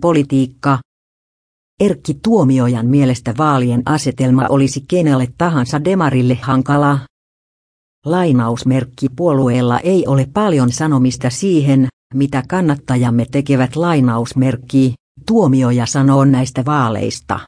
Politiikka. Erkki Tuomiojan mielestä vaalien asetelma olisi kenelle tahansa demarille hankala. Lainausmerkki puolueella ei ole paljon sanomista siihen, mitä kannattajamme tekevät lainausmerkki, tuomioja sanoo näistä vaaleista.